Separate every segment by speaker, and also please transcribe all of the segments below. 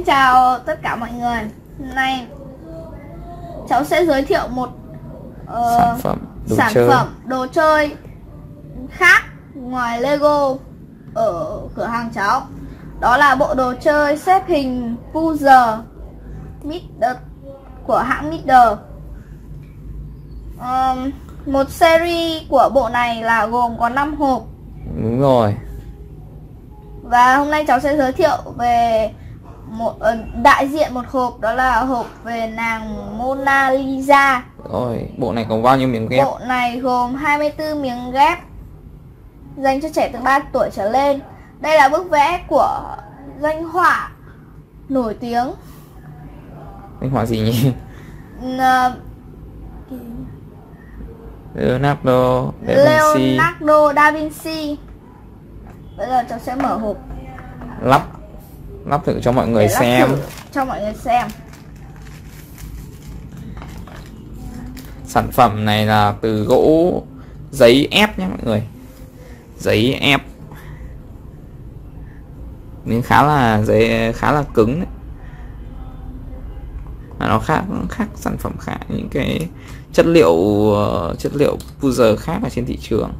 Speaker 1: Xin chào tất cả mọi người. Hôm nay cháu sẽ giới thiệu một uh,
Speaker 2: sản phẩm đồ
Speaker 1: sản
Speaker 2: chơi.
Speaker 1: phẩm đồ chơi khác ngoài Lego ở cửa hàng cháu. Đó là bộ đồ chơi xếp hình puzzle Middle của hãng Middle. Um, Một series của bộ này là gồm có 5 hộp.
Speaker 2: Đúng rồi.
Speaker 1: Và hôm nay cháu sẽ giới thiệu về một ờ, đại diện một hộp đó là hộp về nàng Mona Lisa.
Speaker 2: rồi bộ này có bao nhiêu miếng ghép
Speaker 1: Bộ này gồm 24 miếng ghép dành cho trẻ từ 3 tuổi trở lên. Đây là bức vẽ của danh họa nổi tiếng
Speaker 2: danh họa gì nhỉ
Speaker 1: ờ,
Speaker 2: Leonardo da Vinci
Speaker 1: Leonardo da Vinci. Bây giờ cháu sẽ mở hộp
Speaker 2: lắp lắp thử cho mọi người
Speaker 1: để
Speaker 2: xem.
Speaker 1: cho mọi người xem.
Speaker 2: sản phẩm này là từ gỗ giấy ép nhé mọi người. Giấy ép. Miếng khá là giấy khá là cứng đấy. Mà nó khác khác sản phẩm khác những cái chất liệu chất liệu puzzle khác ở trên thị trường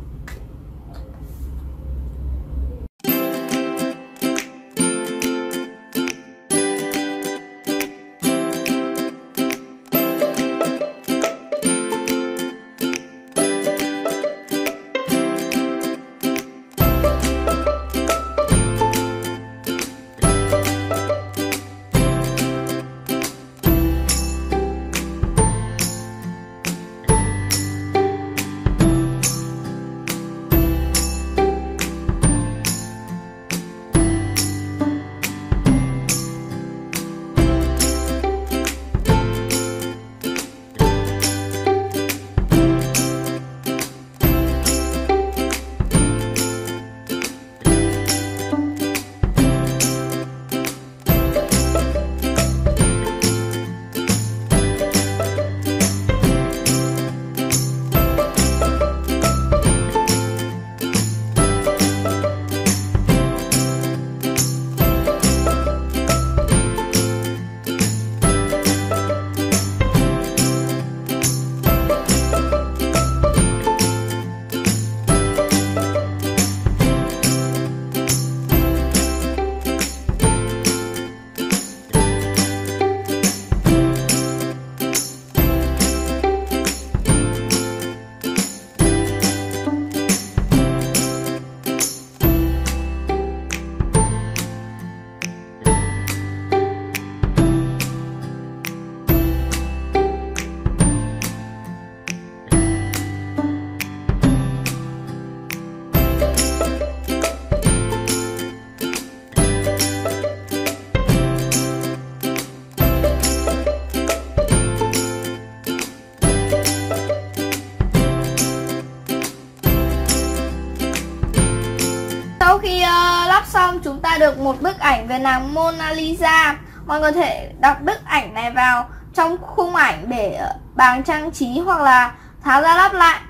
Speaker 1: Sau khi uh, lắp xong chúng ta được một bức ảnh về nàng Mona Lisa. Mọi người có thể đặt bức ảnh này vào trong khung ảnh để ờ, bàn trang trí hoặc là tháo ra lắp lại.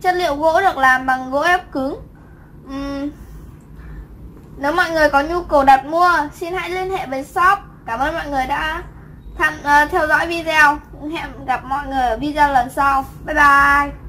Speaker 1: Chất liệu gỗ được làm bằng gỗ ép cứng. Uhm. Nếu mọi người có nhu cầu đặt mua xin hãy liên hệ với shop. Cảm ơn mọi người đã tham, uh, theo dõi video. Hẹn gặp mọi người ở video lần sau. Bye bye.